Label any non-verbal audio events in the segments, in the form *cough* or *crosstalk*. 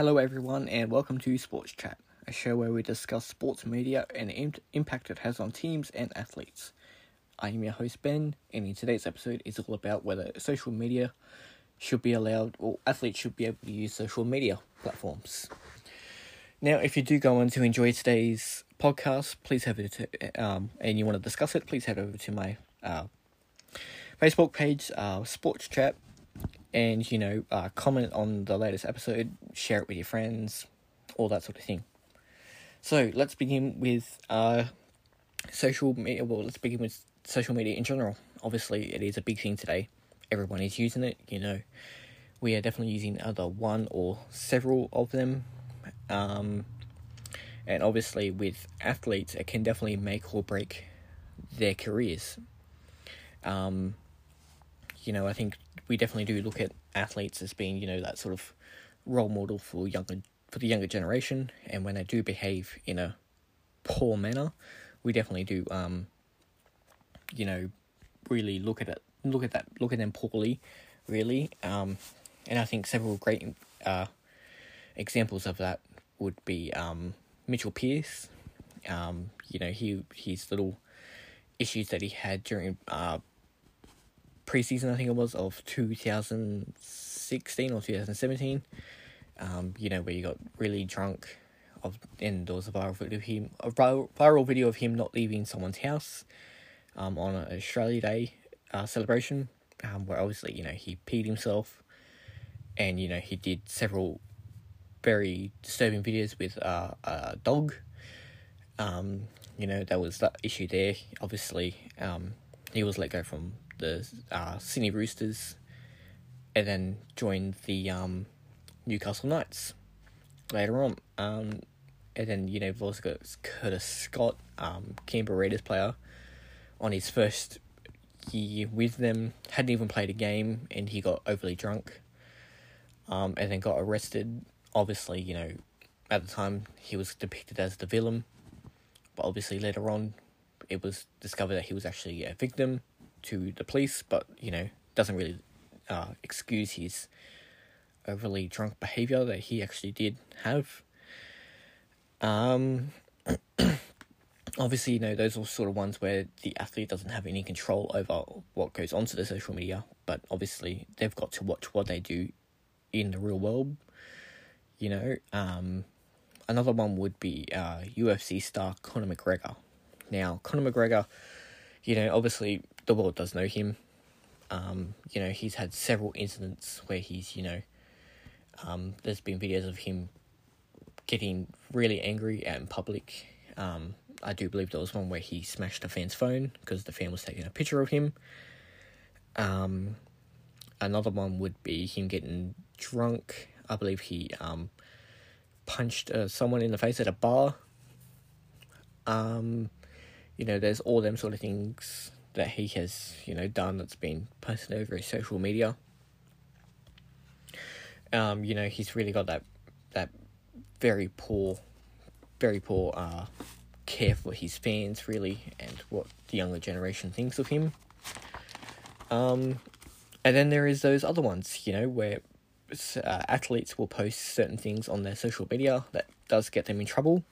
Hello, everyone, and welcome to Sports Chat, a show where we discuss sports media and the im- impact it has on teams and athletes. I am your host, Ben, and in today's episode is all about whether social media should be allowed or athletes should be able to use social media platforms. Now, if you do go on to enjoy today's podcast, please head over to, um, and you want to discuss it, please head over to my uh, Facebook page, uh, Sports Chat, and you know uh, comment on the latest episode share it with your friends all that sort of thing. So let's begin with uh, social media well let's begin with social media in general. Obviously it is a big thing today. Everyone is using it you know. We are definitely using either one or several of them. Um, and obviously with athletes it can definitely make or break their careers. Um, you know, I think we definitely do look at athletes as being, you know, that sort of role model for younger for the younger generation, and when they do behave in a poor manner, we definitely do, um, you know, really look at it, look at that, look at them poorly, really. Um, and I think several great uh, examples of that would be um, Mitchell Pearce. Um, you know, he his little issues that he had during uh, preseason, I think it was, of 2016 or 2017. Um, you know, where he got really drunk. Of and there was a viral video of him, a viral video of him not leaving someone's house, um, on an Australia Day, uh, celebration, um, where obviously you know he peed himself, and you know he did several very disturbing videos with uh, a dog. Um, you know, there was that issue there. Obviously, um, he was let go from the uh, Sydney Roosters, and then joined the um, Newcastle Knights later on. Um, and then you know we've also got Curtis Scott, um, Canberra Raiders player, on his first year with them. Hadn't even played a game, and he got overly drunk. Um, and then got arrested. Obviously, you know, at the time he was depicted as the villain, but obviously later on, it was discovered that he was actually a victim to the police, but you know doesn't really uh, excuse his overly drunk behavior that he actually did have. Um, *clears throat* obviously, you know those are sort of ones where the athlete doesn't have any control over what goes onto the social media, but obviously they've got to watch what they do in the real world. You know, um, another one would be uh, UFC star Conor McGregor. Now, Conor McGregor, you know, obviously the world does know him. Um, you know, he's had several incidents where he's, you know, um, there's been videos of him getting really angry out in public. Um, I do believe there was one where he smashed a fan's phone because the fan was taking a picture of him. Um, another one would be him getting drunk. I believe he um, punched uh, someone in the face at a bar. Um, you know, there's all them sort of things that he has, you know, done that's been posted over his social media. Um, you know, he's really got that that very poor, very poor uh, care for his fans, really, and what the younger generation thinks of him. Um, and then there is those other ones, you know, where uh, athletes will post certain things on their social media that does get them in trouble.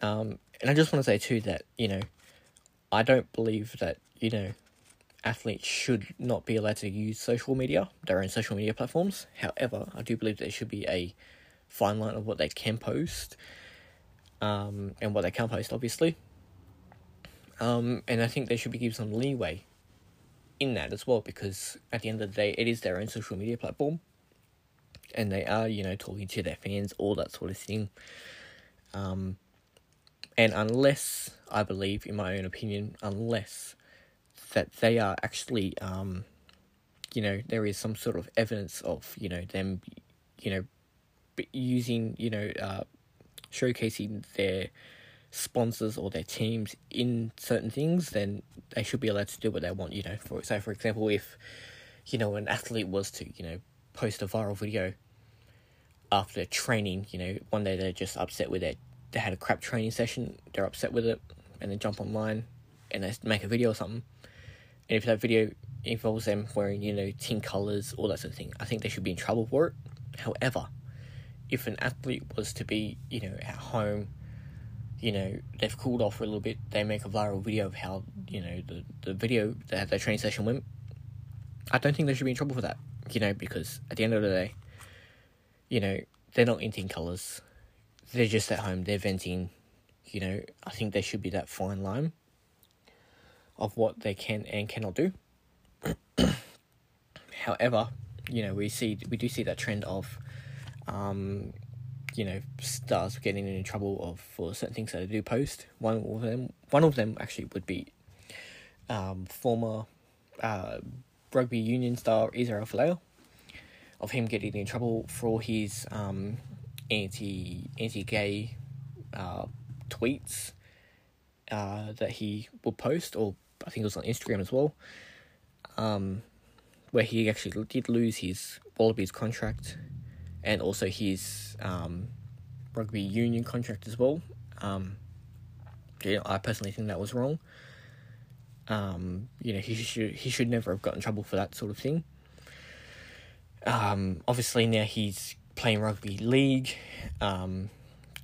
Um, and I just want to say too that you know I don't believe that, you know, athletes should not be allowed to use social media, their own social media platforms. However, I do believe there should be a fine line of what they can post um, and what they can't post, obviously. Um, and I think they should be given some leeway in that as well because at the end of the day, it is their own social media platform. And they are, you know, talking to their fans, all that sort of thing. Um, and unless, I believe, in my own opinion, unless that they are actually, um, you know, there is some sort of evidence of, you know, them, you know, using, you know, uh, showcasing their sponsors or their teams in certain things, then they should be allowed to do what they want, you know. For so, for example, if you know an athlete was to, you know, post a viral video after training, you know, one day they're just upset with it. they had a crap training session, they're upset with it, and then jump online and they make a video or something. And if that video involves them wearing, you know, team colours, all that sort of thing, I think they should be in trouble for it. However, if an athlete was to be, you know, at home, you know, they've cooled off for a little bit, they make a viral video of how, you know, the, the video that their training session went, I don't think they should be in trouble for that, you know, because at the end of the day, you know, they're not in colours. They're just at home, they're venting, you know, I think there should be that fine line of what they can and cannot do. *coughs* However, you know, we see we do see that trend of um, you know, stars getting in trouble of for certain things that they do post. One of them, one of them actually would be um, former uh, rugby union star Israel Folau, of him getting in trouble for his um, anti anti gay uh, tweets uh, that he would post, or I think it was on Instagram as well, um, where he actually did lose his Wallabies contract and also his um, rugby union contract as well. Um, you know, I personally think that was wrong. Um, you know, he should he should never have got in trouble for that sort of thing. Um, obviously now he's playing rugby league, um,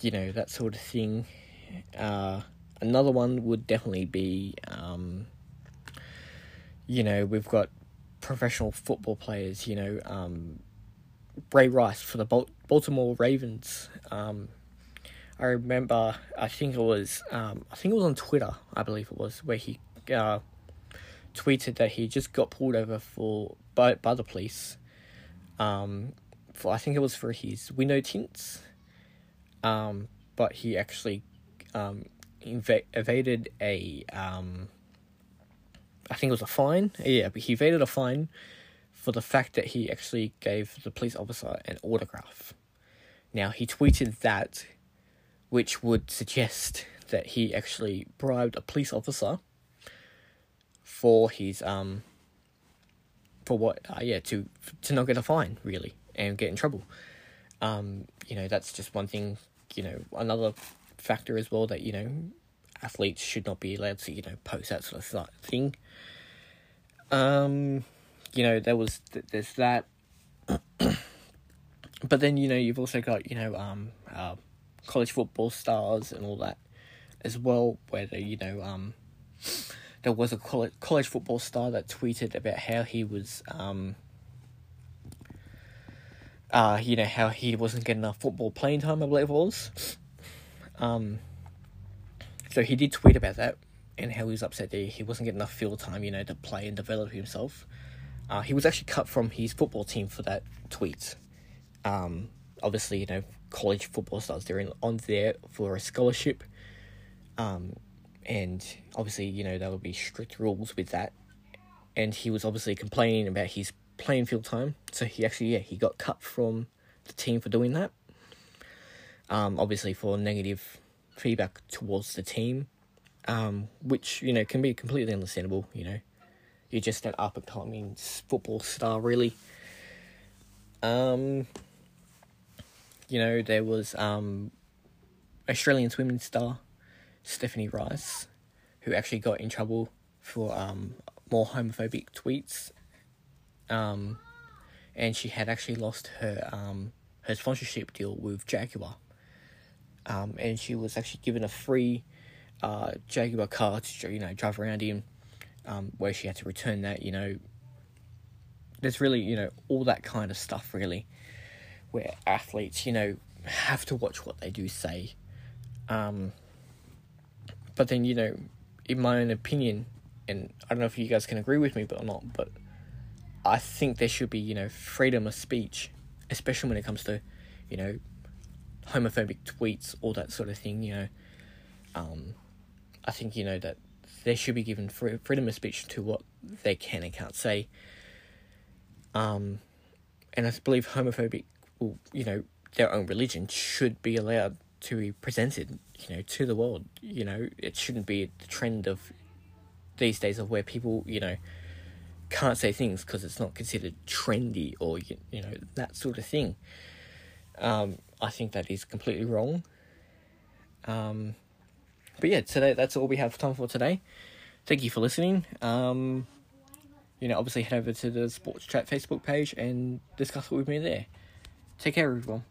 you know that sort of thing. Uh, another one would definitely be, um, you know, we've got professional football players. You know, um, Ray Rice for the Baltimore Ravens. Um, I remember, I think it was, um, I think it was on Twitter, I believe it was, where he uh, tweeted that he just got pulled over for by by the police. Um, for I think it was for his window tints. Um, but he actually um, inv- evaded a um, I think it was a fine. Yeah, but he evaded a fine for the fact that he actually gave the police officer an autograph. Now, he tweeted that, which would suggest that he actually bribed a police officer for his, um, for what, uh, yeah, to, to not get a fine, really, and get in trouble. Um, you know, that's just one thing, you know, another factor as well that, you know, athletes should not be allowed to, you know, post that sort of thing. Um, you know, there was there's that. *clears throat* but then you know you've also got you know um uh, college football stars and all that as well, where they, you know um there was a college college football star that tweeted about how he was um uh you know how he wasn't getting enough football playing time, I believe it was. Um, so he did tweet about that and how he was upset that he wasn't getting enough field time, you know, to play and develop himself. Uh, he was actually cut from his football team for that tweet. Um, obviously, you know, college football stars, they're in, on there for a scholarship. Um, and obviously, you know, there will be strict rules with that. And he was obviously complaining about his playing field time. So he actually, yeah, he got cut from the team for doing that. Um, obviously, for negative feedback towards the team, um, which, you know, can be completely understandable, you know you're just an up and coming football star, really. Um, you know, there was um, Australian swimming star Stephanie Rice, who actually got in trouble for um, more homophobic tweets. Um, and she had actually lost her um, her sponsorship deal with Jaguar. Um, and she was actually given a free uh, Jaguar car to you know drive around in um, where she had to return that, you know. There's really, you know, all that kind of stuff, really, where athletes, you know, have to watch what they do say. Um, but then, you know, in my own opinion, and I don't know if you guys can agree with me but or not, but I think there should be, you know, freedom of speech, especially when it comes to, you know, homophobic tweets, all that sort of thing, you know. Um, I think, you know, that they should be given freedom of speech to what they can and can't say. Um, and I believe homophobic, well, you know, their own religion should be allowed to be presented, you know, to the world. You know, it shouldn't be the trend of these days of where people, you know, can't say things because it's not considered trendy or you, you know that sort of thing. Um, I think that is completely wrong. Um, but yeah, today that's all we have time for today. Thank you for listening. Um, you know, obviously head over to the Sports Chat Facebook page and discuss with me there. Take care, everyone.